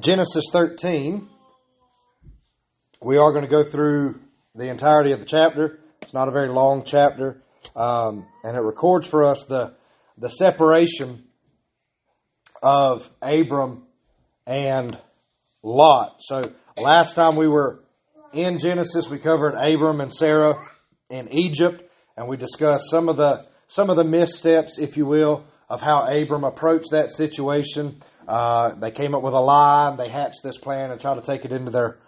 Genesis 13. We are going to go through the entirety of the chapter. It's not a very long chapter, um, and it records for us the the separation of Abram and Lot. So last time we were in Genesis, we covered Abram and Sarah in Egypt, and we discussed some of the some of the missteps, if you will, of how Abram approached that situation. Uh, they came up with a lie, they hatched this plan and tried to take it into their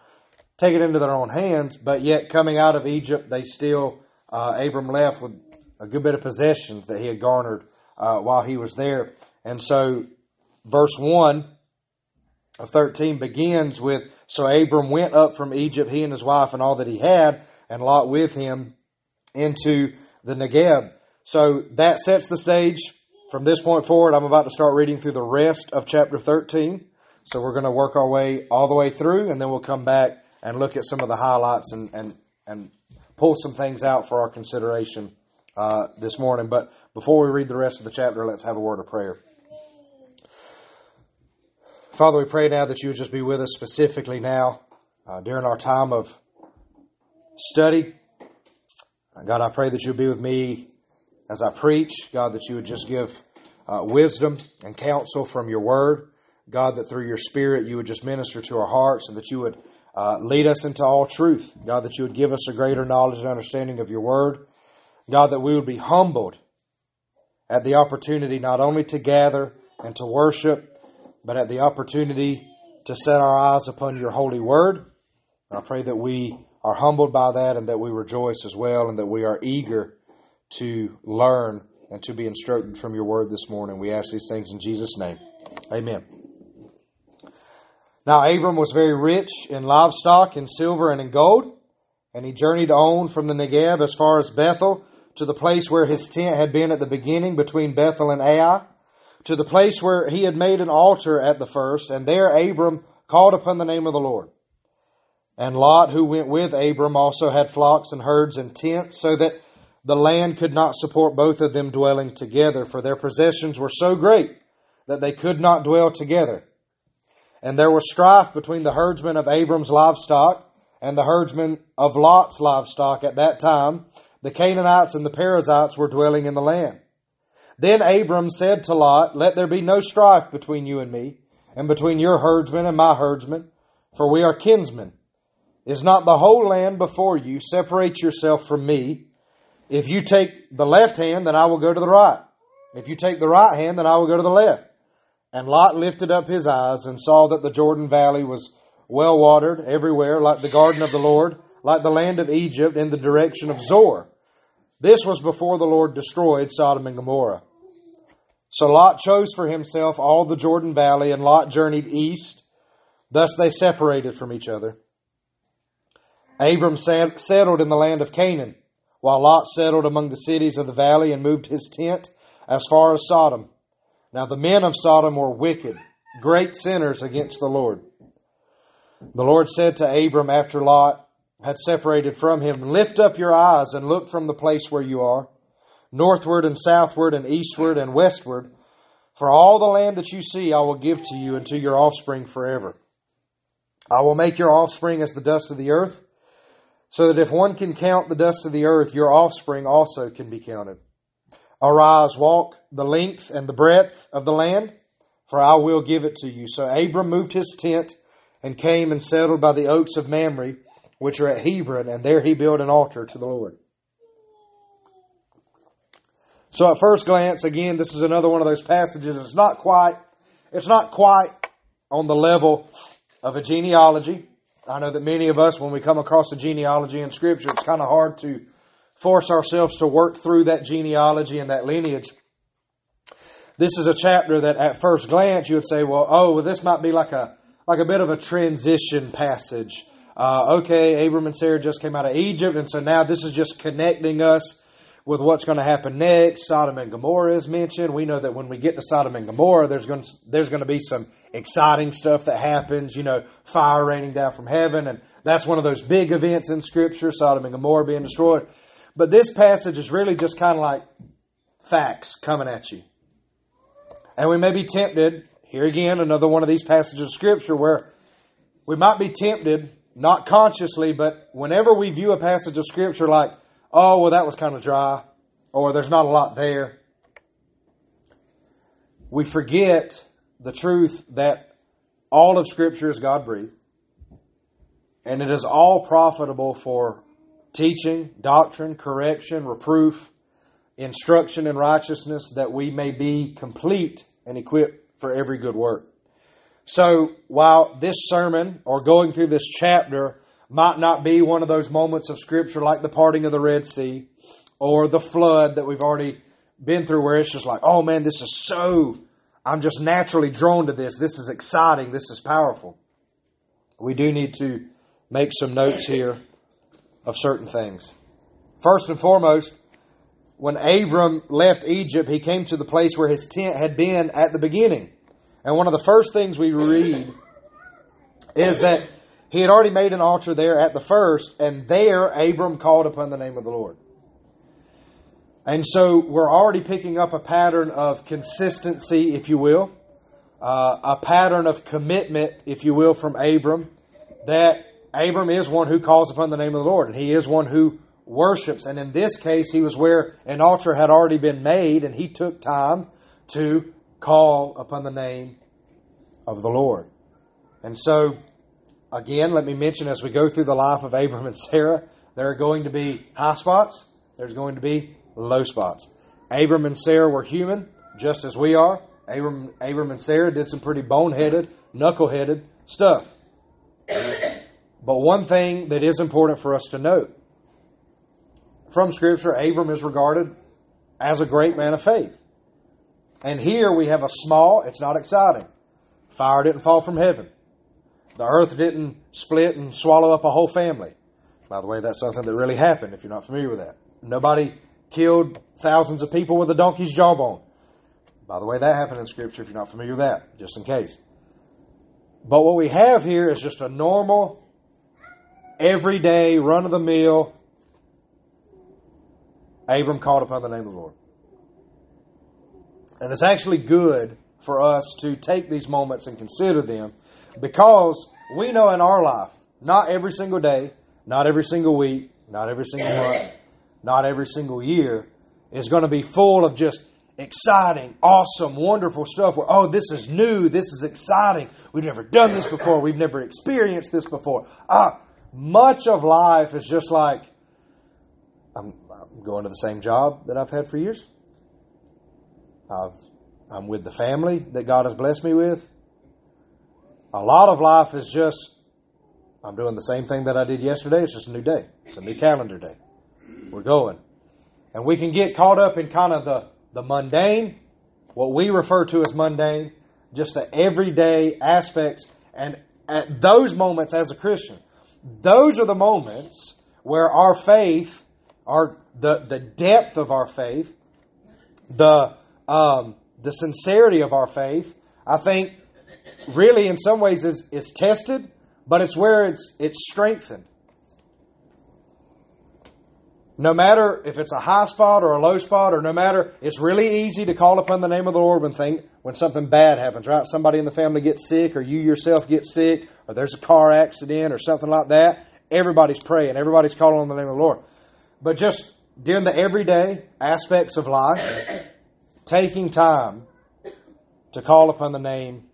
take it into their own hands. But yet, coming out of Egypt, they still uh, Abram left with a good bit of possessions that he had garnered uh, while he was there. And so, verse one of thirteen begins with so Abram went up from Egypt, he and his wife and all that he had, and Lot with him into the Negeb. So that sets the stage. From this point forward, I'm about to start reading through the rest of chapter 13. So we're going to work our way all the way through, and then we'll come back and look at some of the highlights and, and, and pull some things out for our consideration uh, this morning. But before we read the rest of the chapter, let's have a word of prayer. Father, we pray now that you would just be with us specifically now uh, during our time of study. God, I pray that you'll be with me as I preach. God, that you would just give uh, wisdom and counsel from your word. God, that through your spirit you would just minister to our hearts and that you would uh, lead us into all truth. God, that you would give us a greater knowledge and understanding of your word. God, that we would be humbled at the opportunity not only to gather and to worship, but at the opportunity to set our eyes upon your holy word. And I pray that we are humbled by that and that we rejoice as well and that we are eager to learn and to be instructed from your word this morning. We ask these things in Jesus' name. Amen. Now, Abram was very rich in livestock, in silver, and in gold, and he journeyed on from the Negeb as far as Bethel to the place where his tent had been at the beginning between Bethel and Ai to the place where he had made an altar at the first, and there Abram called upon the name of the Lord. And Lot, who went with Abram, also had flocks and herds and tents, so that the land could not support both of them dwelling together, for their possessions were so great that they could not dwell together. And there was strife between the herdsmen of Abram's livestock and the herdsmen of Lot's livestock at that time. The Canaanites and the Perizzites were dwelling in the land. Then Abram said to Lot, Let there be no strife between you and me, and between your herdsmen and my herdsmen, for we are kinsmen. Is not the whole land before you? Separate yourself from me. If you take the left hand, then I will go to the right. If you take the right hand, then I will go to the left. And Lot lifted up his eyes and saw that the Jordan Valley was well watered everywhere, like the garden of the Lord, like the land of Egypt in the direction of Zoar. This was before the Lord destroyed Sodom and Gomorrah. So Lot chose for himself all the Jordan Valley, and Lot journeyed east. Thus they separated from each other. Abram settled in the land of Canaan, while Lot settled among the cities of the valley and moved his tent as far as Sodom. Now the men of Sodom were wicked, great sinners against the Lord. The Lord said to Abram after Lot had separated from him, Lift up your eyes and look from the place where you are, northward and southward and eastward and westward. For all the land that you see I will give to you and to your offspring forever. I will make your offspring as the dust of the earth, so that if one can count the dust of the earth, your offspring also can be counted. Arise, walk the length and the breadth of the land, for I will give it to you. So Abram moved his tent and came and settled by the oaks of Mamre which are at Hebron, and there he built an altar to the Lord. So at first glance, again, this is another one of those passages. It's not quite, it's not quite on the level of a genealogy. I know that many of us, when we come across a genealogy in Scripture, it's kind of hard to force ourselves to work through that genealogy and that lineage. This is a chapter that at first glance you would say, well, oh, well, this might be like a, like a bit of a transition passage uh, okay, Abram and Sarah just came out of Egypt, and so now this is just connecting us with what's going to happen next. Sodom and Gomorrah is mentioned. We know that when we get to Sodom and Gomorrah, there's going to, there's going to be some exciting stuff that happens. You know, fire raining down from heaven, and that's one of those big events in Scripture. Sodom and Gomorrah being destroyed. But this passage is really just kind of like facts coming at you, and we may be tempted here again, another one of these passages of Scripture where we might be tempted, not consciously, but whenever we view a passage of Scripture like, oh, well, that was kind of dry, or there's not a lot there, we forget the truth that all of Scripture is God breathed, and it is all profitable for teaching, doctrine, correction, reproof, instruction in righteousness, that we may be complete and equipped for every good work. So while this sermon or going through this chapter might not be one of those moments of Scripture like the parting of the Red Sea or the flood that we've already been through, where it's just like, oh man, this is so, I'm just naturally drawn to this. This is exciting. This is powerful. We do need to make some notes here of certain things. First and foremost, when Abram left Egypt, he came to the place where his tent had been at the beginning. And one of the first things we read is that he had already made an altar there at the first, and there Abram called upon the name of the Lord. And so we're already picking up a pattern of consistency, if you will, uh, a pattern of commitment, if you will, from Abram, that Abram is one who calls upon the name of the Lord, and he is one who worships. And in this case, he was where an altar had already been made, and he took time to call upon the name of the Lord. And so, again, let me mention as we go through the life of Abram and Sarah, there are going to be high spots, there's going to be low spots. Abram and Sarah were human, just as we are. Abram, Abram and Sarah did some pretty boneheaded, knuckleheaded stuff. But one thing that is important for us to note from Scripture, Abram is regarded as a great man of faith. And here we have a small, it's not exciting. Fire didn't fall from heaven. The earth didn't split and swallow up a whole family. By the way, that's something that really happened if you're not familiar with that. Nobody killed thousands of people with a donkey's jawbone. By the way, that happened in Scripture if you're not familiar with that, just in case. But what we have here is just a normal, everyday, run of the mill. Abram called upon the name of the Lord. And it's actually good for us to take these moments and consider them because we know in our life, not every single day, not every single week, not every single month, not every single year is going to be full of just exciting, awesome, wonderful stuff where, oh, this is new, this is exciting. We've never done this before, we've never experienced this before. Ah, much of life is just like, I'm, I'm going to the same job that I've had for years. I've, I'm with the family that God has blessed me with. A lot of life is just, I'm doing the same thing that I did yesterday. It's just a new day. It's a new calendar day. We're going. And we can get caught up in kind of the, the mundane, what we refer to as mundane, just the everyday aspects. And at those moments as a Christian, those are the moments where our faith, our the, the depth of our faith, the um, the sincerity of our faith, I think, really in some ways is, is tested, but it's where it's it's strengthened. No matter if it's a high spot or a low spot, or no matter, it's really easy to call upon the name of the Lord when thing, when something bad happens, right? Somebody in the family gets sick, or you yourself get sick, or there's a car accident, or something like that. Everybody's praying, everybody's calling on the name of the Lord. But just during the everyday aspects of life, taking time to call upon the name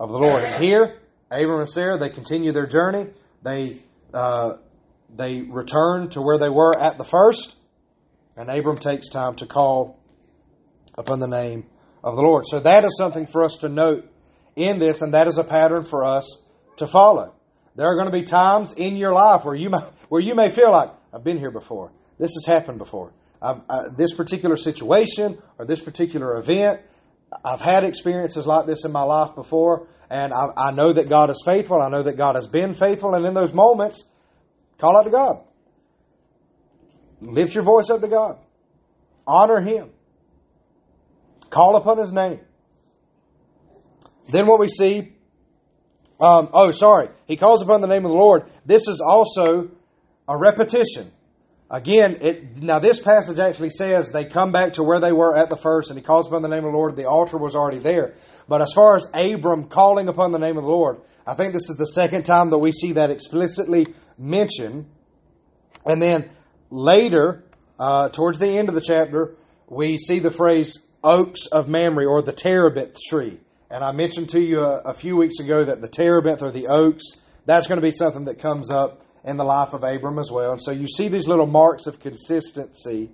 of the Lord. And here, Abram and Sarah, they continue their journey. They uh, they return to where they were at the first, and Abram takes time to call upon the name of the Lord. So that is something for us to note in this, and that is a pattern for us to follow. There are going to be times in your life where you may, where you may feel like I've been here before. This has happened before. Uh, this particular situation or this particular event, I've had experiences like this in my life before, and I, I know that God is faithful. I know that God has been faithful, and in those moments, call out to God. Lift your voice up to God. Honor Him. Call upon His name. Then what we see, um, oh, sorry, He calls upon the name of the Lord. This is also a repetition Again, it, now this passage actually says they come back to where they were at the first, and he calls upon the name of the Lord. The altar was already there. But as far as Abram calling upon the name of the Lord, I think this is the second time that we see that explicitly mentioned. And then later, uh, towards the end of the chapter, we see the phrase oaks of Mamre or the terebinth tree. And I mentioned to you a, a few weeks ago that the terebinth or the oaks, that's going to be something that comes up in the life of Abram as well. And so you see these little marks of consistency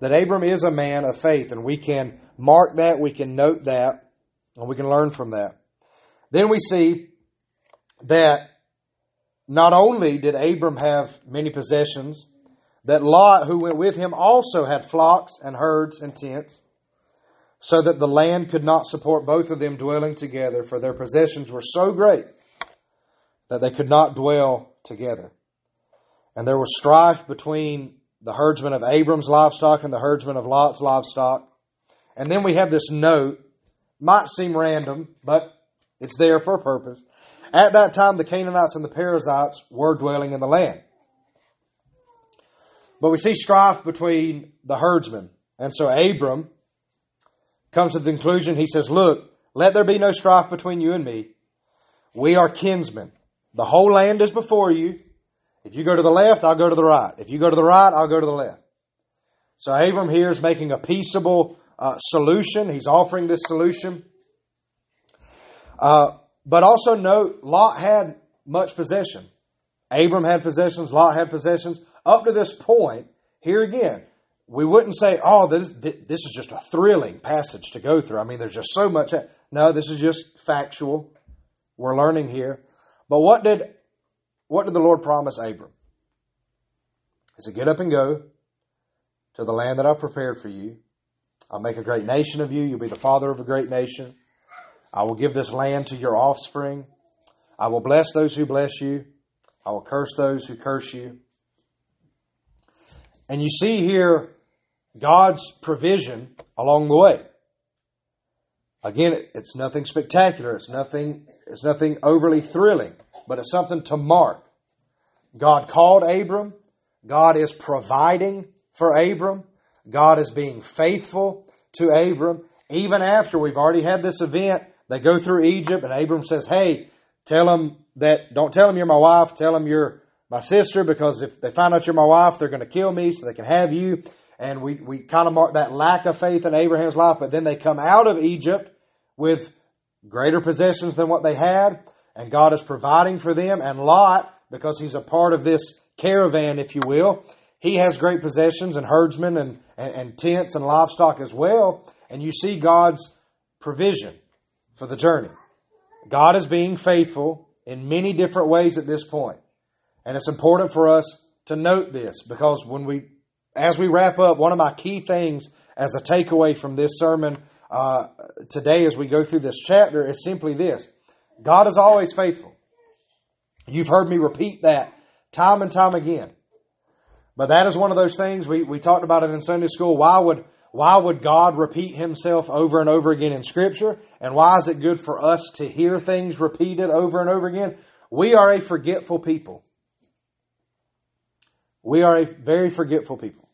that Abram is a man of faith, and we can mark that, we can note that, and we can learn from that. Then we see that not only did Abram have many possessions, that Lot, who went with him, also had flocks and herds and tents, so that the land could not support both of them dwelling together, for their possessions were so great that they could not dwell together. And there was strife between the herdsmen of Abram's livestock and the herdsmen of Lot's livestock. And then we have this note, might seem random, but it's there for a purpose. At that time, the Canaanites and the Perizzites were dwelling in the land. But we see strife between the herdsmen. And so Abram comes to the conclusion, he says, Look, let there be no strife between you and me. We are kinsmen. The whole land is before you. If you go to the left, I'll go to the right. If you go to the right, I'll go to the left. So Abram here is making a peaceable uh, solution. He's offering this solution. Uh, but also note, Lot had much possession. Abram had possessions, Lot had possessions. Up to this point, here again, we wouldn't say, oh, this, this is just a thrilling passage to go through. I mean, there's just so much. No, this is just factual. We're learning here. But what did what did the Lord promise Abram? He said, Get up and go to the land that I've prepared for you. I'll make a great nation of you. You'll be the father of a great nation. I will give this land to your offspring. I will bless those who bless you. I will curse those who curse you. And you see here God's provision along the way. Again, it's nothing spectacular. It's nothing, it's nothing overly thrilling but it's something to mark. God called Abram. God is providing for Abram. God is being faithful to Abram. Even after we've already had this event, they go through Egypt and Abram says, Hey, tell them that, don't tell them you're my wife, tell them you're my sister because if they find out you're my wife, they're going to kill me so they can have you. And we, we kind of mark that lack of faith in Abraham's life, but then they come out of Egypt with greater possessions than what they had and God is providing for them. And Lot, because he's a part of this caravan, if you will, he has great possessions and herdsmen and, and, and tents and livestock as well. And you see God's provision for the journey. God is being faithful in many different ways at this point. And it's important for us to note this because when we, as we wrap up, one of my key things as a takeaway from this sermon uh, today as we go through this chapter is simply this God is always faithful. You've heard me repeat that time and time again. But that is one of those things we, we talked about it in Sunday school. Why would why would God repeat himself over and over again in Scripture? And why is it good for us to hear things repeated over and over again? We are a forgetful people. We are a very forgetful people.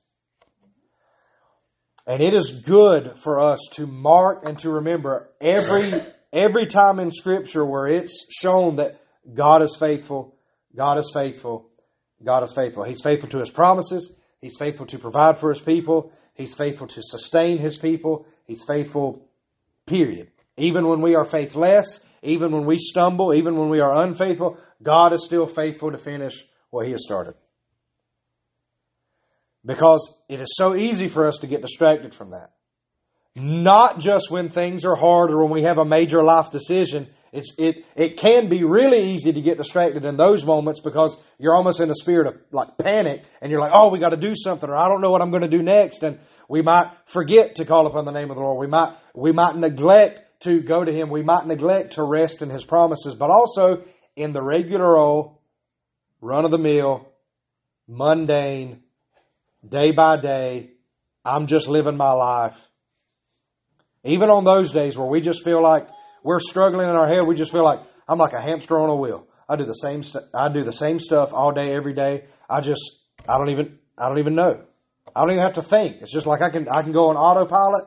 And it is good for us to mark and to remember every Every time in Scripture where it's shown that God is faithful, God is faithful, God is faithful. He's faithful to His promises. He's faithful to provide for His people. He's faithful to sustain His people. He's faithful, period. Even when we are faithless, even when we stumble, even when we are unfaithful, God is still faithful to finish what He has started. Because it is so easy for us to get distracted from that. Not just when things are hard or when we have a major life decision. It's, it, it can be really easy to get distracted in those moments because you're almost in a spirit of like panic and you're like, oh, we got to do something or I don't know what I'm going to do next. And we might forget to call upon the name of the Lord. We might, we might neglect to go to Him. We might neglect to rest in His promises, but also in the regular old, run of the mill, mundane, day by day, I'm just living my life even on those days where we just feel like we're struggling in our head, we just feel like I'm like a hamster on a wheel. I do the same st- I do the same stuff all day every day. I just I don't even I don't even know. I don't even have to think. It's just like I can I can go on autopilot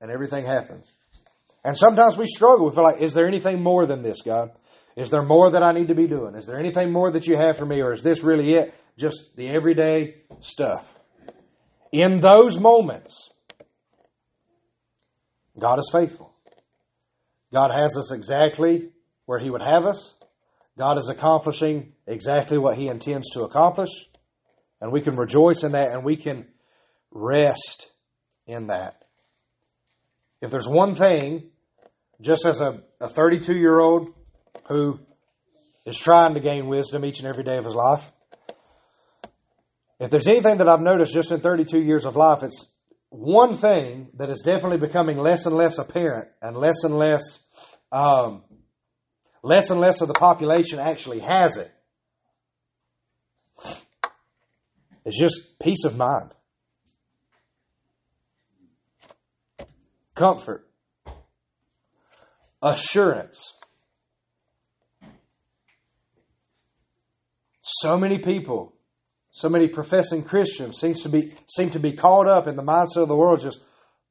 and everything happens. And sometimes we struggle. We feel like, is there anything more than this, God? Is there more that I need to be doing? Is there anything more that you have for me, or is this really it? Just the everyday stuff. In those moments, God is faithful. God has us exactly where He would have us. God is accomplishing exactly what He intends to accomplish. And we can rejoice in that and we can rest in that. If there's one thing, just as a, a 32 year old who is trying to gain wisdom each and every day of his life, if there's anything that I've noticed just in 32 years of life, it's one thing that is definitely becoming less and less apparent and less and less, um, less and less of the population actually has. It's just peace of mind. Comfort. Assurance. So many people, so many professing Christians seems to be seem to be caught up in the mindset of the world just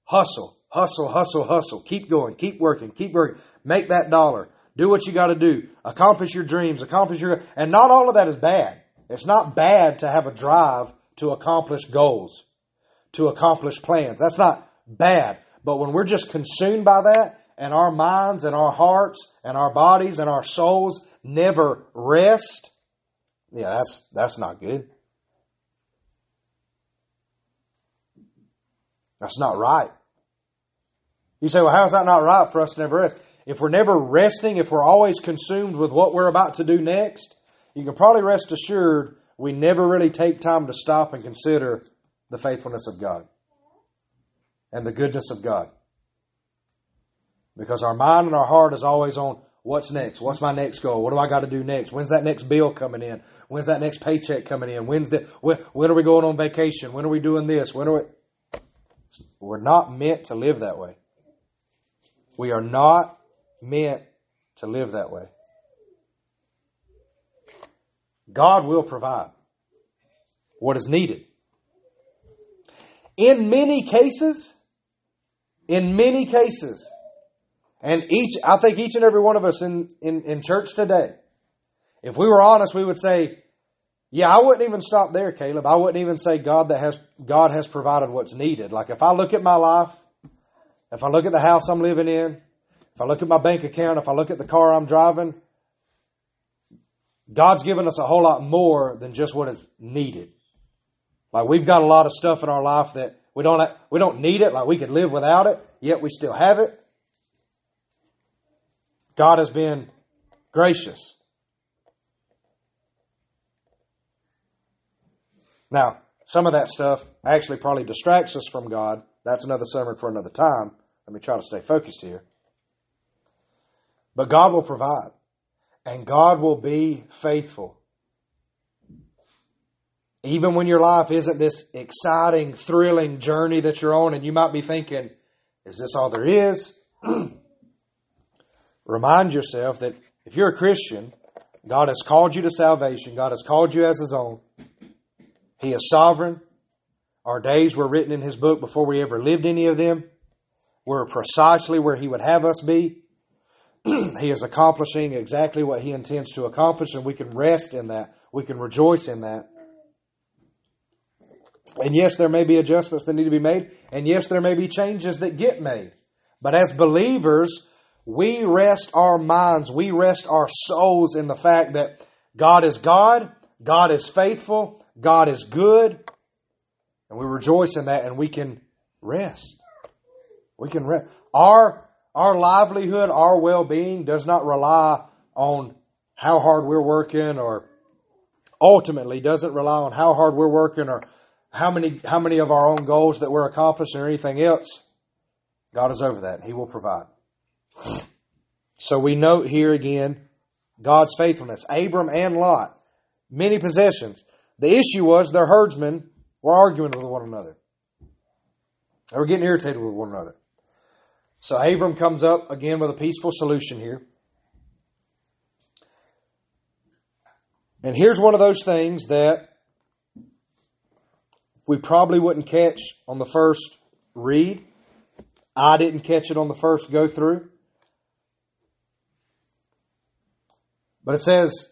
hustle, hustle, hustle, hustle. Keep going, keep working, keep working. Make that dollar. Do what you got to do. Accomplish your dreams, accomplish your and not all of that is bad. It's not bad to have a drive to accomplish goals, to accomplish plans. That's not bad. But when we're just consumed by that and our minds and our hearts and our bodies and our souls never rest, yeah, that's, that's not good. That's not right. You say, well, how's that not right for us to never rest? If we're never resting, if we're always consumed with what we're about to do next, you can probably rest assured we never really take time to stop and consider the faithfulness of God and the goodness of God. Because our mind and our heart is always on what's next? What's my next goal? What do I got to do next? When's that next bill coming in? When's that next paycheck coming in? When's the when, when are we going on vacation? When are we doing this? When are we We're not meant to live that way. We are not meant to live that way. God will provide what is needed. In many cases, in many cases, and each, I think each and every one of us in, in, in church today, if we were honest, we would say, yeah, I wouldn't even stop there, Caleb. I wouldn't even say God that has, God has provided what's needed. Like if I look at my life, if I look at the house I'm living in, if I look at my bank account, if I look at the car I'm driving, God's given us a whole lot more than just what is needed. Like we've got a lot of stuff in our life that we don't we don't need it. Like we could live without it, yet we still have it. God has been gracious. Now, some of that stuff actually probably distracts us from God. That's another sermon for another time. Let me try to stay focused here. But God will provide and God will be faithful. Even when your life isn't this exciting, thrilling journey that you're on, and you might be thinking, is this all there is? Remind yourself that if you're a Christian, God has called you to salvation, God has called you as His own. He is sovereign. Our days were written in His book before we ever lived any of them. We're precisely where He would have us be. he is accomplishing exactly what he intends to accomplish, and we can rest in that. We can rejoice in that. And yes, there may be adjustments that need to be made, and yes, there may be changes that get made. But as believers, we rest our minds, we rest our souls in the fact that God is God, God is faithful, God is good, and we rejoice in that, and we can rest. We can rest. Our our livelihood, our well being does not rely on how hard we're working or ultimately doesn't rely on how hard we're working or how many how many of our own goals that we're accomplishing or anything else. God is over that. He will provide. So we note here again God's faithfulness. Abram and Lot, many possessions. The issue was their herdsmen were arguing with one another. They were getting irritated with one another. So Abram comes up again with a peaceful solution here. And here's one of those things that we probably wouldn't catch on the first read. I didn't catch it on the first go through. But it says,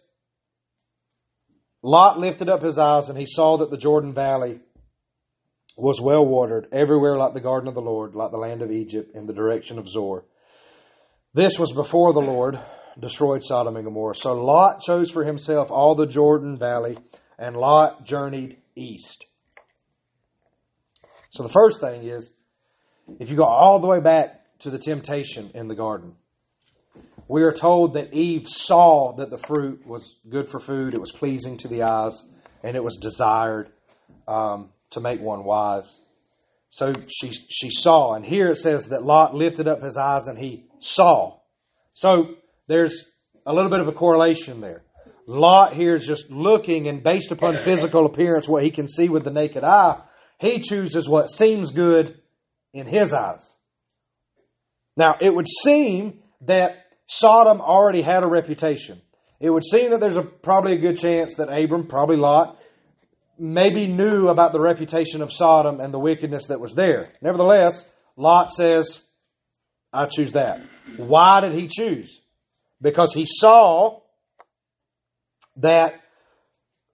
Lot lifted up his eyes and he saw that the Jordan Valley was well watered, everywhere like the garden of the Lord, like the land of Egypt, in the direction of Zoar. This was before the Lord destroyed Sodom and Gomorrah. So Lot chose for himself all the Jordan Valley, and Lot journeyed east. So the first thing is, if you go all the way back to the temptation in the garden, we are told that Eve saw that the fruit was good for food, it was pleasing to the eyes, and it was desired um, to make one wise. So she she saw, and here it says that Lot lifted up his eyes and he saw. So there's a little bit of a correlation there. Lot here is just looking, and based upon physical appearance, what he can see with the naked eye, he chooses what seems good in his eyes. Now, it would seem that Sodom already had a reputation. It would seem that there's a, probably a good chance that Abram, probably Lot, maybe knew about the reputation of Sodom and the wickedness that was there. Nevertheless, Lot says, I choose that. Why did he choose? Because he saw that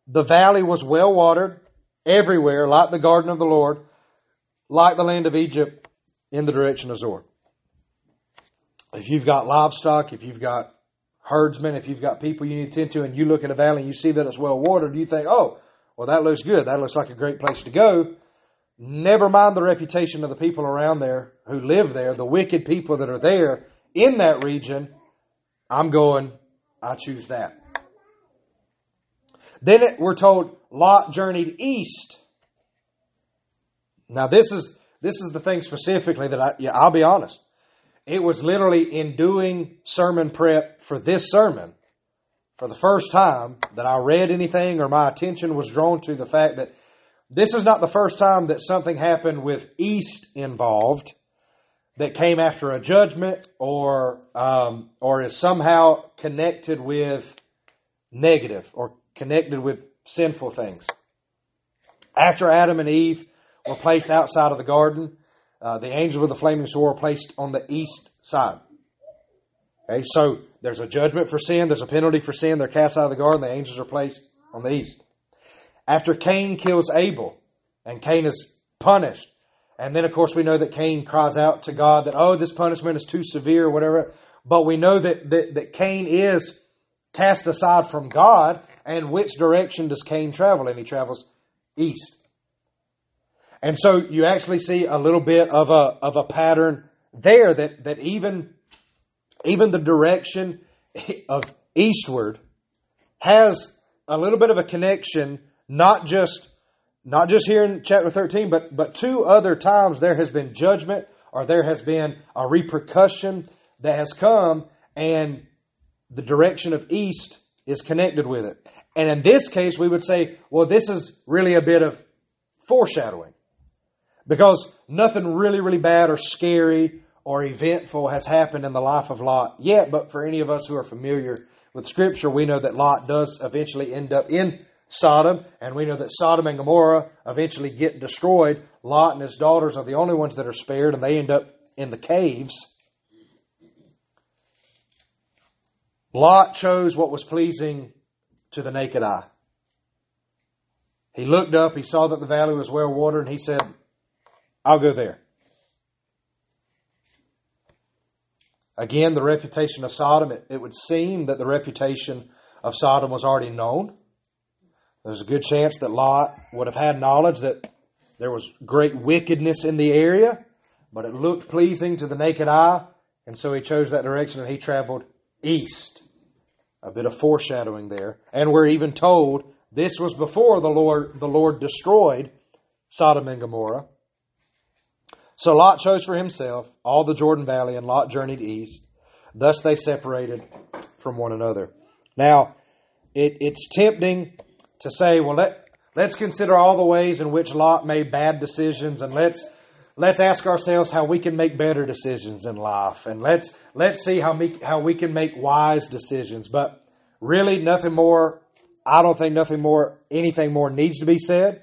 the valley was well watered everywhere, like the garden of the Lord, like the land of Egypt in the direction of Zoar. If you've got livestock, if you've got herdsmen, if you've got people you need to tend to, and you look at a valley and you see that it's well watered, you think, oh, well, that looks good. That looks like a great place to go. Never mind the reputation of the people around there who live there, the wicked people that are there in that region. I'm going, I choose that. Then it, we're told Lot journeyed east. Now this is this is the thing specifically that I yeah, I'll be honest. It was literally in doing sermon prep for this sermon for the first time that I read anything or my attention was drawn to the fact that this is not the first time that something happened with East involved that came after a judgment or um, or is somehow connected with negative or connected with sinful things. After Adam and Eve were placed outside of the garden, uh, the angel with the flaming sword placed on the east side. Okay, so there's a judgment for sin, there's a penalty for sin, they're cast out of the garden, the angels are placed on the east. After Cain kills Abel, and Cain is punished, and then of course we know that Cain cries out to God that, oh, this punishment is too severe or whatever, but we know that, that, that Cain is cast aside from God, and which direction does Cain travel? And he travels east. And so you actually see a little bit of a, of a pattern there that, that even even the direction of eastward has a little bit of a connection, not just not just here in chapter 13, but but two other times there has been judgment or there has been a repercussion that has come and the direction of east is connected with it. And in this case, we would say, well, this is really a bit of foreshadowing. Because nothing really, really bad or scary or eventful has happened in the life of Lot yet, but for any of us who are familiar with Scripture, we know that Lot does eventually end up in Sodom, and we know that Sodom and Gomorrah eventually get destroyed. Lot and his daughters are the only ones that are spared, and they end up in the caves. Lot chose what was pleasing to the naked eye. He looked up, he saw that the valley was well watered, and he said, I'll go there. Again, the reputation of Sodom, it, it would seem that the reputation of Sodom was already known. There's a good chance that Lot would have had knowledge that there was great wickedness in the area, but it looked pleasing to the naked eye, and so he chose that direction and he traveled east. A bit of foreshadowing there. And we're even told this was before the Lord the Lord destroyed Sodom and Gomorrah. So Lot chose for himself all the Jordan Valley, and Lot journeyed east. Thus they separated from one another. Now, it, it's tempting to say, well, let, let's consider all the ways in which Lot made bad decisions, and let's let's ask ourselves how we can make better decisions in life, and let's let's see how we how we can make wise decisions. But really, nothing more. I don't think nothing more, anything more needs to be said.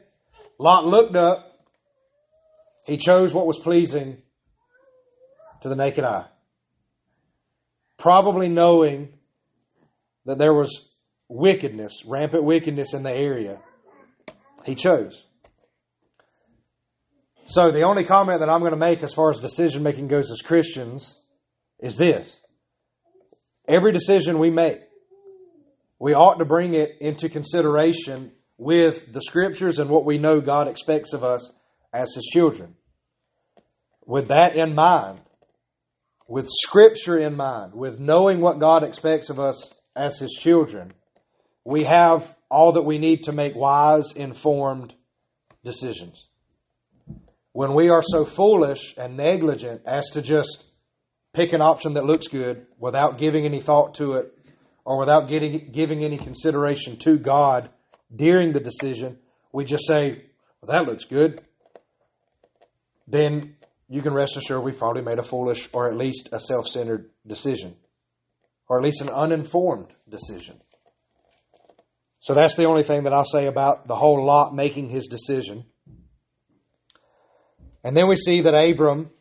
Lot looked up. He chose what was pleasing to the naked eye. Probably knowing that there was wickedness, rampant wickedness in the area. He chose. So the only comment that I'm going to make as far as decision making goes as Christians is this. Every decision we make, we ought to bring it into consideration with the scriptures and what we know God expects of us as His children. With that in mind, with scripture in mind, with knowing what God expects of us as His children, we have all that we need to make wise, informed decisions. When we are so foolish and negligent as to just pick an option that looks good without giving any thought to it or without getting, giving any consideration to God during the decision, we just say, well, that looks good, then you can rest assured we've probably made a foolish or at least a self centered decision, or at least an uninformed decision. So that's the only thing that I'll say about the whole Lot making his decision. And then we see that Abram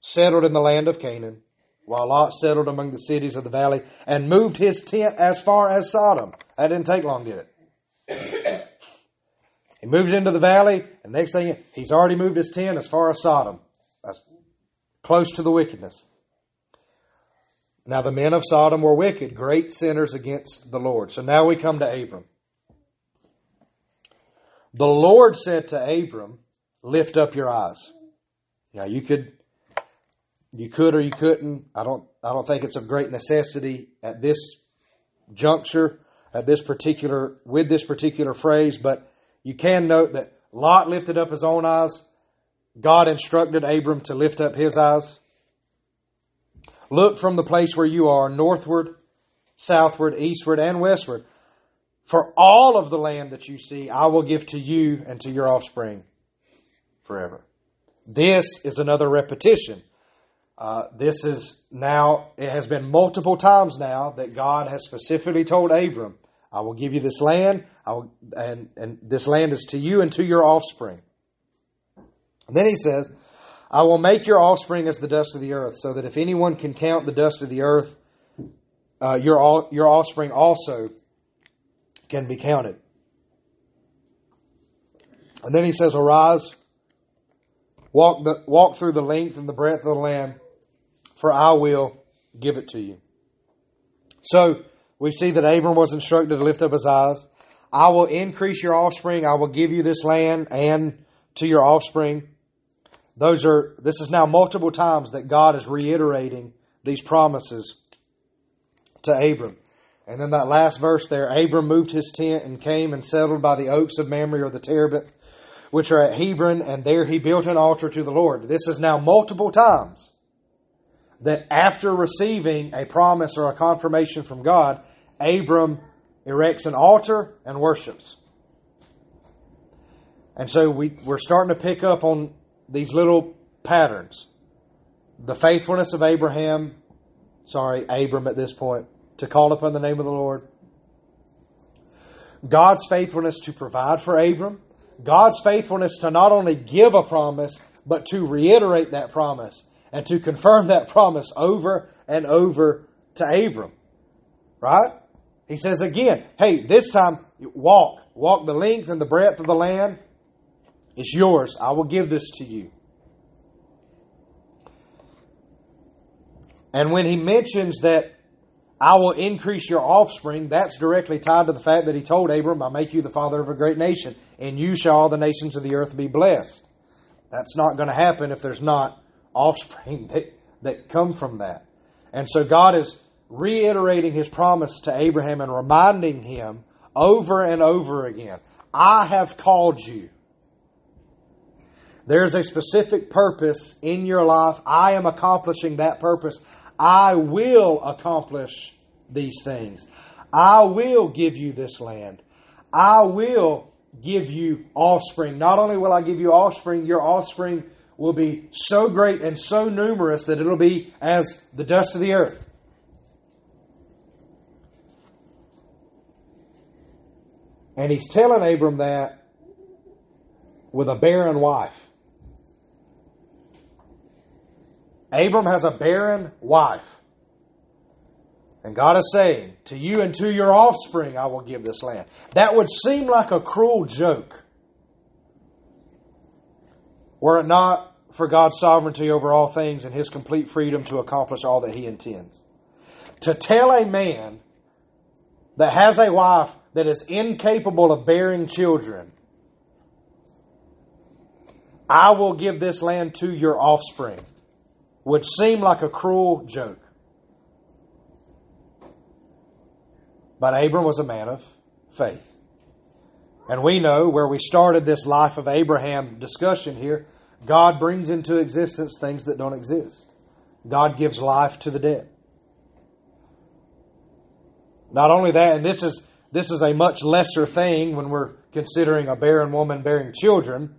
settled in the land of Canaan, while Lot settled among the cities of the valley and moved his tent as far as Sodom. That didn't take long, did it? He moves into the valley, and next thing he's already moved his tent as far as Sodom, close to the wickedness. Now the men of Sodom were wicked, great sinners against the Lord. So now we come to Abram. The Lord said to Abram, Lift up your eyes. Now you could you could or you couldn't. I don't I don't think it's of great necessity at this juncture, at this particular with this particular phrase, but you can note that Lot lifted up his own eyes. God instructed Abram to lift up his eyes. Look from the place where you are northward, southward, eastward, and westward. For all of the land that you see, I will give to you and to your offspring forever. This is another repetition. Uh, this is now, it has been multiple times now that God has specifically told Abram, I will give you this land, will, and, and this land is to you and to your offspring. And then he says, I will make your offspring as the dust of the earth, so that if anyone can count the dust of the earth, uh, your, your offspring also can be counted. And then he says, Arise, walk, the, walk through the length and the breadth of the land, for I will give it to you. So we see that Abram was instructed to lift up his eyes. I will increase your offspring. I will give you this land and to your offspring. Those are, this is now multiple times that God is reiterating these promises to Abram. And then that last verse there, Abram moved his tent and came and settled by the oaks of Mamre or the Terebinth, which are at Hebron, and there he built an altar to the Lord. This is now multiple times that after receiving a promise or a confirmation from God, Abram erects an altar and worships. And so we, we're starting to pick up on these little patterns. The faithfulness of Abraham, sorry, Abram at this point, to call upon the name of the Lord. God's faithfulness to provide for Abram. God's faithfulness to not only give a promise, but to reiterate that promise and to confirm that promise over and over to Abram. Right? He says again, hey, this time walk. Walk the length and the breadth of the land it's yours. I will give this to you. And when he mentions that I will increase your offspring, that's directly tied to the fact that he told Abram, I make you the father of a great nation, and you shall all the nations of the earth be blessed. That's not going to happen if there's not offspring that, that come from that. And so God is reiterating his promise to Abraham and reminding him over and over again I have called you. There's a specific purpose in your life. I am accomplishing that purpose. I will accomplish these things. I will give you this land. I will give you offspring. Not only will I give you offspring, your offspring will be so great and so numerous that it'll be as the dust of the earth. And he's telling Abram that with a barren wife. Abram has a barren wife. And God is saying, To you and to your offspring I will give this land. That would seem like a cruel joke. Were it not for God's sovereignty over all things and his complete freedom to accomplish all that he intends. To tell a man that has a wife that is incapable of bearing children, I will give this land to your offspring, would seem like a cruel joke. But Abram was a man of faith. And we know where we started this life of Abraham discussion here, God brings into existence things that don't exist. God gives life to the dead. Not only that, and this is this is a much lesser thing when we're considering a barren woman bearing children.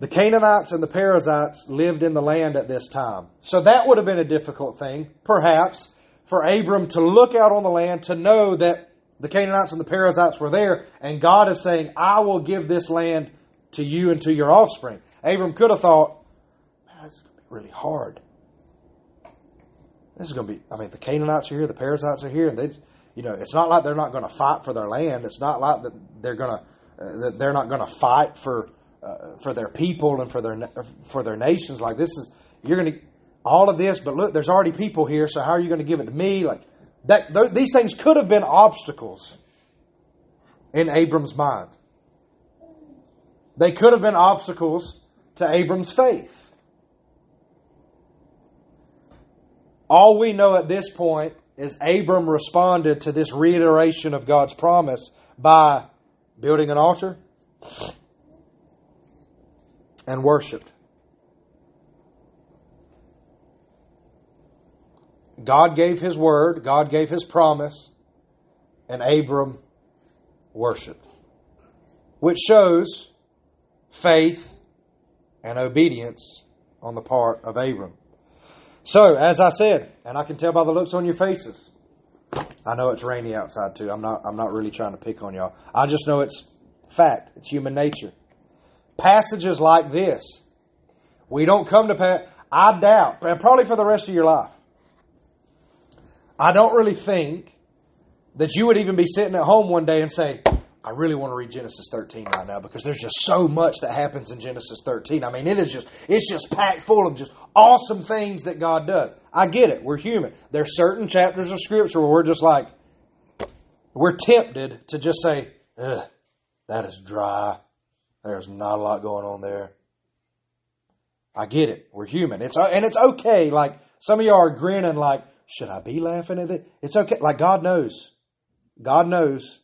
The Canaanites and the Perizzites lived in the land at this time. So that would have been a difficult thing, perhaps, for Abram to look out on the land to know that the Canaanites and the Perizzites were there, and God is saying, I will give this land to you and to your offspring. Abram could have thought, man, this is going to be really hard. This is going to be, I mean, the Canaanites are here, the Perizzites are here, and they, you know, it's not like they're not going to fight for their land. It's not like that they're going to, uh, they're not going to fight for, uh, for their people and for their, for their nations. Like this is, you're going to, all of this, but look, there's already people here, so how are you going to give it to me? Like that, th- these things could have been obstacles in Abram's mind. They could have been obstacles to Abram's faith. All we know at this point is Abram responded to this reiteration of God's promise by building an altar and worshiped. God gave his word, God gave his promise, and Abram worshiped. Which shows faith and obedience on the part of Abram. So, as I said, and I can tell by the looks on your faces, I know it's rainy outside too. I'm not I'm not really trying to pick on y'all. I just know it's fact. It's human nature. Passages like this, we don't come to pass. I doubt, and probably for the rest of your life, I don't really think that you would even be sitting at home one day and say, I really want to read Genesis 13 right now because there's just so much that happens in Genesis 13. I mean, it is just it's just packed full of just awesome things that God does. I get it. We're human. There's certain chapters of scripture where we're just like we're tempted to just say, Ugh, that is dry. There's not a lot going on there. I get it. We're human. It's and it's okay. Like some of y'all are grinning like, should I be laughing at it? It's okay. Like God knows. God knows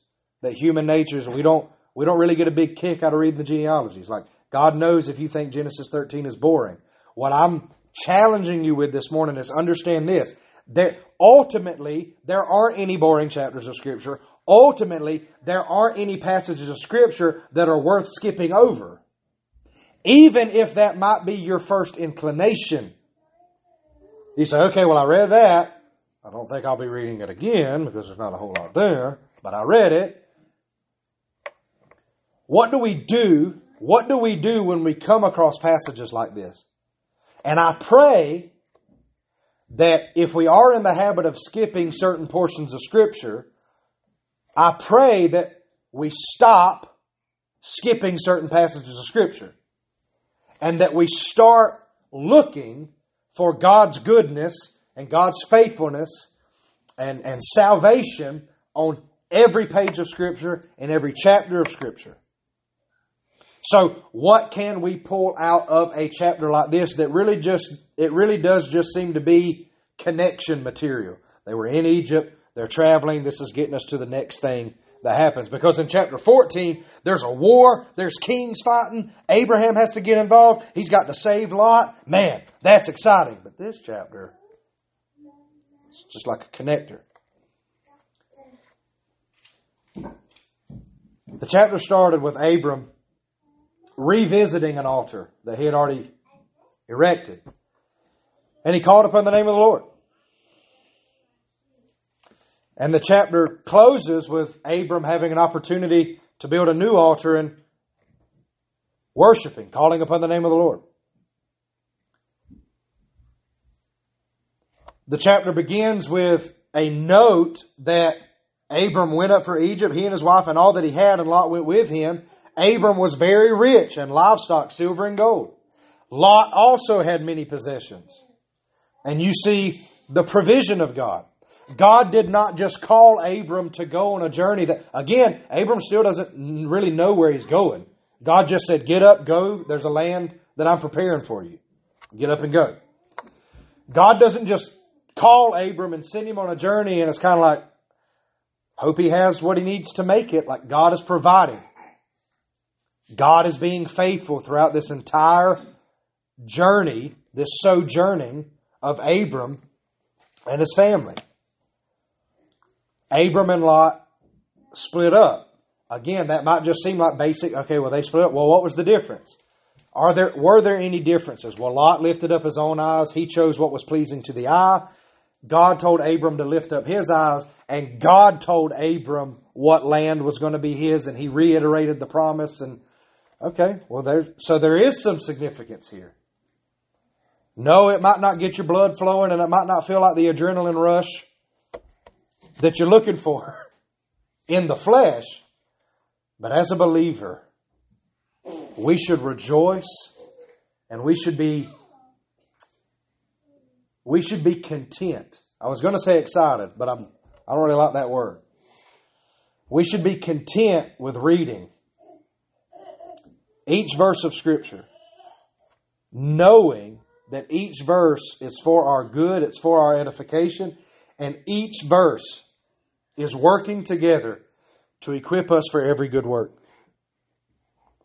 that human nature is we don't we don't really get a big kick out of reading the genealogies. Like God knows if you think Genesis 13 is boring. What I'm challenging you with this morning is understand this. That ultimately there aren't any boring chapters of scripture. Ultimately, there aren't any passages of scripture that are worth skipping over. Even if that might be your first inclination. You say, okay, well, I read that. I don't think I'll be reading it again because there's not a whole lot there, but I read it. What do we do? What do we do when we come across passages like this? And I pray that if we are in the habit of skipping certain portions of Scripture, I pray that we stop skipping certain passages of Scripture and that we start looking for God's goodness and God's faithfulness and, and salvation on every page of Scripture and every chapter of Scripture. So, what can we pull out of a chapter like this that really just, it really does just seem to be connection material? They were in Egypt, they're traveling, this is getting us to the next thing that happens. Because in chapter 14, there's a war, there's kings fighting, Abraham has to get involved, he's got to save Lot. Man, that's exciting. But this chapter, it's just like a connector. The chapter started with Abram revisiting an altar that he had already erected. And he called upon the name of the Lord. And the chapter closes with Abram having an opportunity to build a new altar and worshiping, calling upon the name of the Lord. The chapter begins with a note that Abram went up for Egypt, he and his wife and all that he had, and Lot went with him. Abram was very rich in livestock, silver and gold. Lot also had many possessions. And you see the provision of God. God did not just call Abram to go on a journey that, again, Abram still doesn't really know where he's going. God just said, get up, go. There's a land that I'm preparing for you. Get up and go. God doesn't just call Abram and send him on a journey and it's kind of like, hope he has what he needs to make it. Like God is providing. God is being faithful throughout this entire journey, this sojourning of Abram and his family. Abram and Lot split up. Again, that might just seem like basic. Okay, well, they split up. Well, what was the difference? Are there, were there any differences? Well, Lot lifted up his own eyes. He chose what was pleasing to the eye. God told Abram to lift up his eyes, and God told Abram what land was going to be his, and he reiterated the promise. And okay, well, there, so there is some significance here. No, it might not get your blood flowing, and it might not feel like the adrenaline rush that you're looking for in the flesh. But as a believer, we should rejoice and we should be we should be content. I was going to say excited, but I'm I don't really like that word. We should be content with reading each verse of scripture knowing that each verse is for our good, it's for our edification, and each verse is working together to equip us for every good work.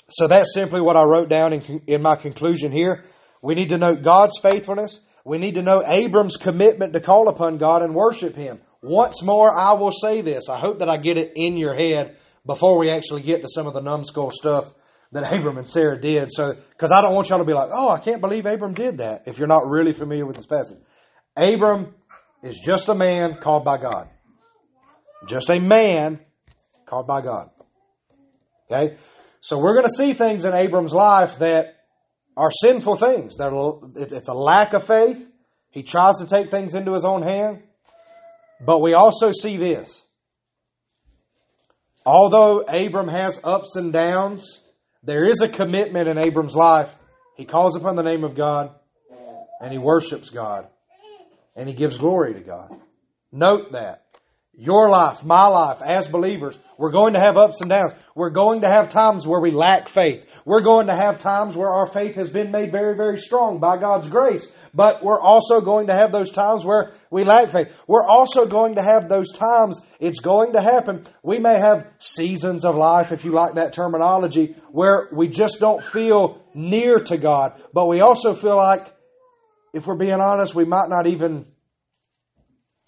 So that's simply what I wrote down in, in my conclusion here. We need to note God's faithfulness. We need to know Abram's commitment to call upon God and worship Him. Once more, I will say this. I hope that I get it in your head before we actually get to some of the numbskull stuff that Abram and Sarah did. So, because I don't want y'all to be like, oh, I can't believe Abram did that if you're not really familiar with this passage. Abram is just a man called by God. Just a man called by God. Okay? So we're going to see things in Abram's life that are sinful things. It's a lack of faith. He tries to take things into his own hand. But we also see this. Although Abram has ups and downs, there is a commitment in Abram's life. He calls upon the name of God and he worships God and he gives glory to God. Note that. Your life, my life, as believers, we're going to have ups and downs. We're going to have times where we lack faith. We're going to have times where our faith has been made very, very strong by God's grace. But we're also going to have those times where we lack faith. We're also going to have those times, it's going to happen. We may have seasons of life, if you like that terminology, where we just don't feel near to God. But we also feel like, if we're being honest, we might not even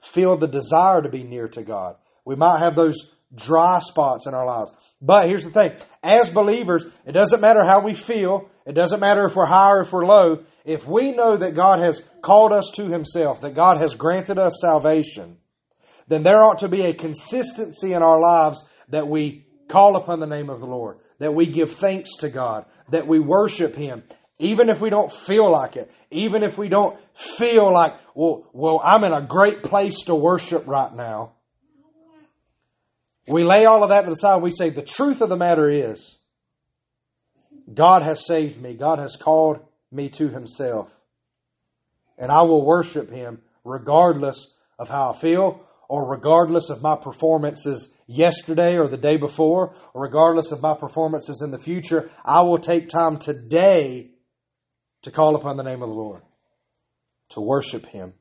feel the desire to be near to God. We might have those dry spots in our lives. But here's the thing. As believers, it doesn't matter how we feel. It doesn't matter if we're high or if we're low. If we know that God has called us to Himself, that God has granted us salvation, then there ought to be a consistency in our lives that we call upon the name of the Lord, that we give thanks to God, that we worship Him, even if we don't feel like it, even if we don't feel like, well, well, I'm in a great place to worship right now. We lay all of that to the side we say, the truth of the matter is, God has saved me. God has called me to Himself. And I will worship Him regardless of how I feel or regardless of my performances yesterday or the day before or regardless of my performances in the future. I will take time today to call upon the name of the Lord, to worship Him.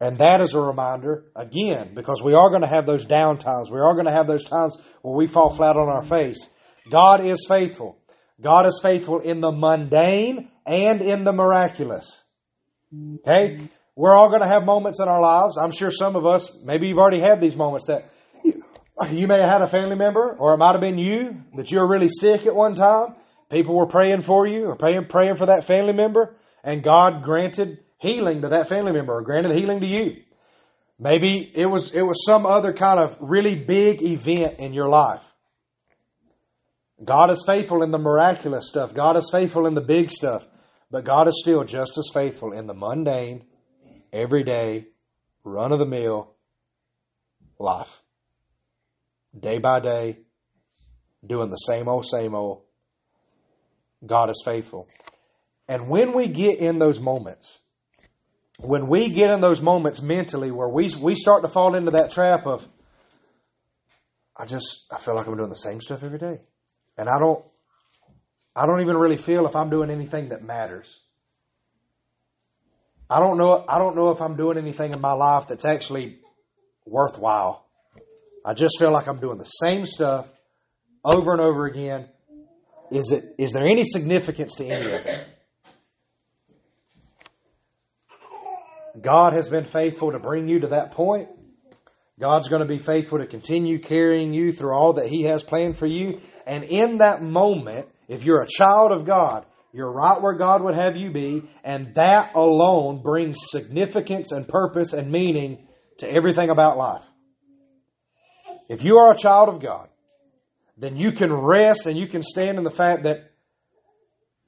And that is a reminder, again, because we are going to have those down times. We are going to have those times where we fall flat on our face. God is faithful. God is faithful in the mundane and in the miraculous. Okay? We're all going to have moments in our lives. I'm sure some of us, maybe you've already had these moments that you, you may have had a family member, or it might have been you, that you were really sick at one time, People were praying for you or praying, praying for that family member, and God granted healing to that family member or granted healing to you. Maybe it was, it was some other kind of really big event in your life. God is faithful in the miraculous stuff. God is faithful in the big stuff. But God is still just as faithful in the mundane, everyday, run of the mill life. Day by day, doing the same old, same old. God is faithful. And when we get in those moments, when we get in those moments mentally where we, we start to fall into that trap of, I just, I feel like I'm doing the same stuff every day. And I don't, I don't even really feel if I'm doing anything that matters. I don't know, I don't know if I'm doing anything in my life that's actually worthwhile. I just feel like I'm doing the same stuff over and over again. Is it, is there any significance to any of it? God has been faithful to bring you to that point. God's going to be faithful to continue carrying you through all that He has planned for you. And in that moment, if you're a child of God, you're right where God would have you be, and that alone brings significance and purpose and meaning to everything about life. If you are a child of God, then you can rest and you can stand in the fact that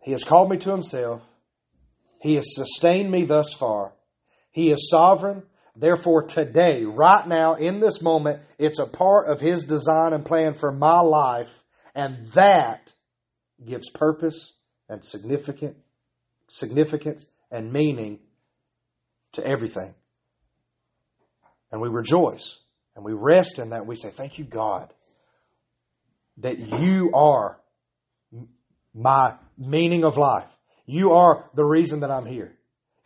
He has called me to Himself. He has sustained me thus far. He is sovereign. Therefore, today, right now, in this moment, it's a part of His design and plan for my life, and that gives purpose and significant significance and meaning to everything. And we rejoice and we rest in that. We say, Thank you, God, that you are my meaning of life. You are the reason that I'm here.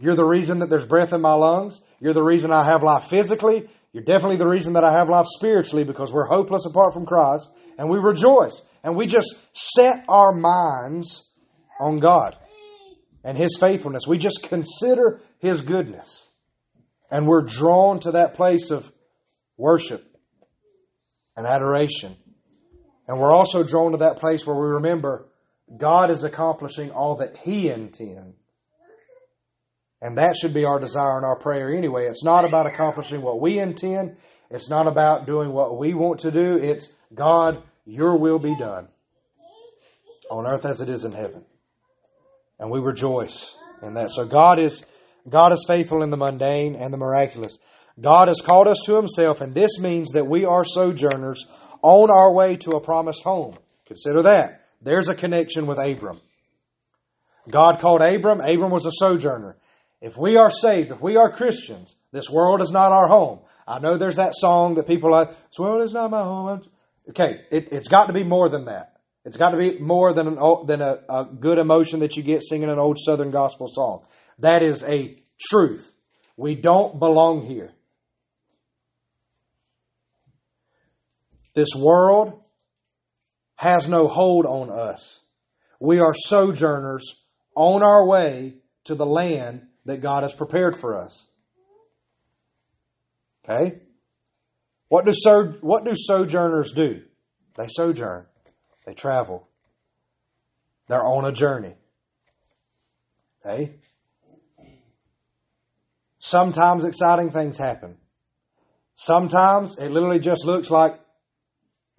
You're the reason that there's breath in my lungs. You're the reason I have life physically. You're definitely the reason that I have life spiritually because we're hopeless apart from Christ. And we rejoice. And we just set our minds on God and His faithfulness. We just consider His goodness. And we're drawn to that place of worship and adoration. And we're also drawn to that place where we remember God is accomplishing all that He intends. And that should be our desire and our prayer anyway. It's not about accomplishing what we intend. It's not about doing what we want to do. It's God, your will be done on earth as it is in heaven. And we rejoice in that. So God is, God is faithful in the mundane and the miraculous. God has called us to himself, and this means that we are sojourners on our way to a promised home. Consider that. There's a connection with Abram. God called Abram. Abram was a sojourner. If we are saved, if we are Christians, this world is not our home. I know there's that song that people like, this world is not my home. Okay, it, has got to be more than that. It's got to be more than, an, than a, a good emotion that you get singing an old Southern gospel song. That is a truth. We don't belong here. This world has no hold on us. We are sojourners on our way to the land that God has prepared for us. Okay? What do, so, what do sojourners do? They sojourn. They travel. They're on a journey. Okay? Sometimes exciting things happen. Sometimes it literally just looks like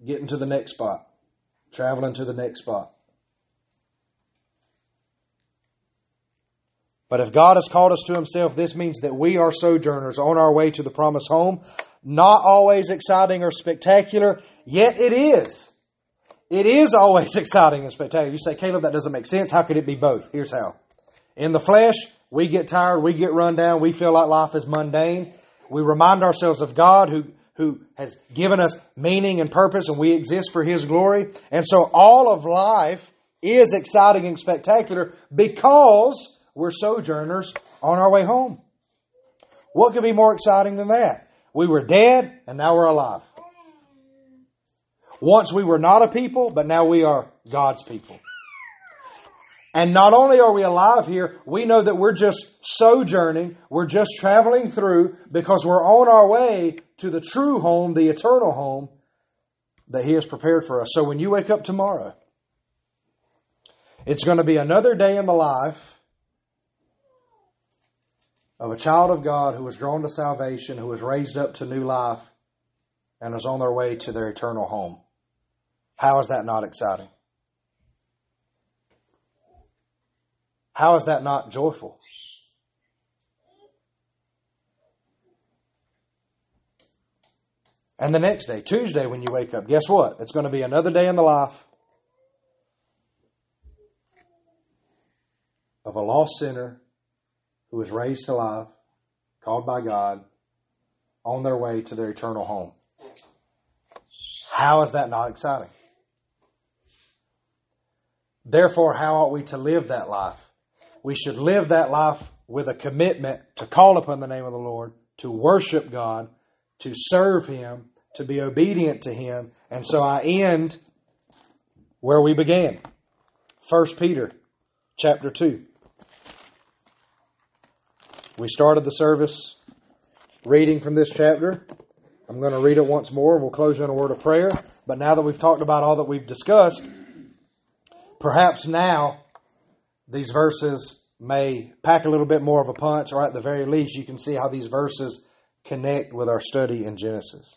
getting to the next spot, traveling to the next spot. But if God has called us to Himself, this means that we are sojourners on our way to the promised home. Not always exciting or spectacular, yet it is. It is always exciting and spectacular. You say, Caleb, that doesn't make sense. How could it be both? Here's how. In the flesh, we get tired, we get run down, we feel like life is mundane. We remind ourselves of God who who has given us meaning and purpose and we exist for His glory. And so all of life is exciting and spectacular because we're sojourners on our way home. What could be more exciting than that? We were dead and now we're alive. Once we were not a people, but now we are God's people. And not only are we alive here, we know that we're just sojourning, we're just traveling through because we're on our way to the true home, the eternal home that He has prepared for us. So when you wake up tomorrow, it's going to be another day in the life of a child of God who was drawn to salvation, who was raised up to new life, and is on their way to their eternal home. How is that not exciting? How is that not joyful? And the next day, Tuesday, when you wake up, guess what? It's going to be another day in the life of a lost sinner who was raised to life, called by God, on their way to their eternal home. How is that not exciting? Therefore, how ought we to live that life? We should live that life with a commitment to call upon the name of the Lord, to worship God, to serve Him, to be obedient to Him. And so I end where we began. 1 Peter chapter 2. We started the service reading from this chapter. I'm going to read it once more. We'll close in a word of prayer. But now that we've talked about all that we've discussed, perhaps now these verses may pack a little bit more of a punch, or at the very least, you can see how these verses connect with our study in Genesis.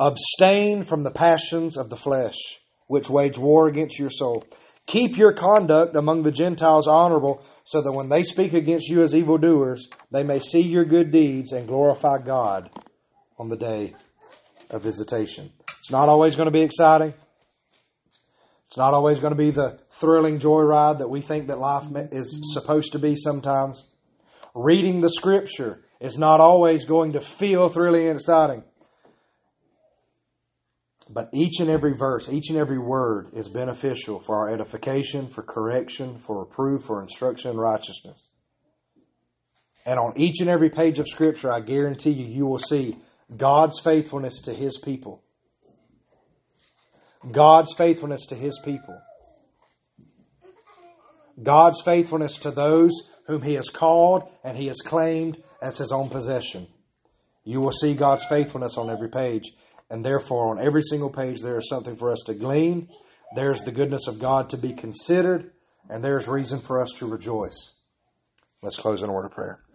Abstain from the passions of the flesh, which wage war against your soul. Keep your conduct among the Gentiles honorable, so that when they speak against you as evildoers, they may see your good deeds and glorify God on the day of visitation. It's not always going to be exciting. It's not always going to be the thrilling joyride that we think that life is supposed to be sometimes. Reading the scripture is not always going to feel thrilling and exciting. But each and every verse, each and every word is beneficial for our edification, for correction, for reproof, for instruction in righteousness. And on each and every page of Scripture, I guarantee you, you will see God's faithfulness to His people. God's faithfulness to His people. God's faithfulness to those whom He has called and He has claimed as His own possession. You will see God's faithfulness on every page. And therefore, on every single page, there is something for us to glean. There's the goodness of God to be considered, and there's reason for us to rejoice. Let's close in word of prayer.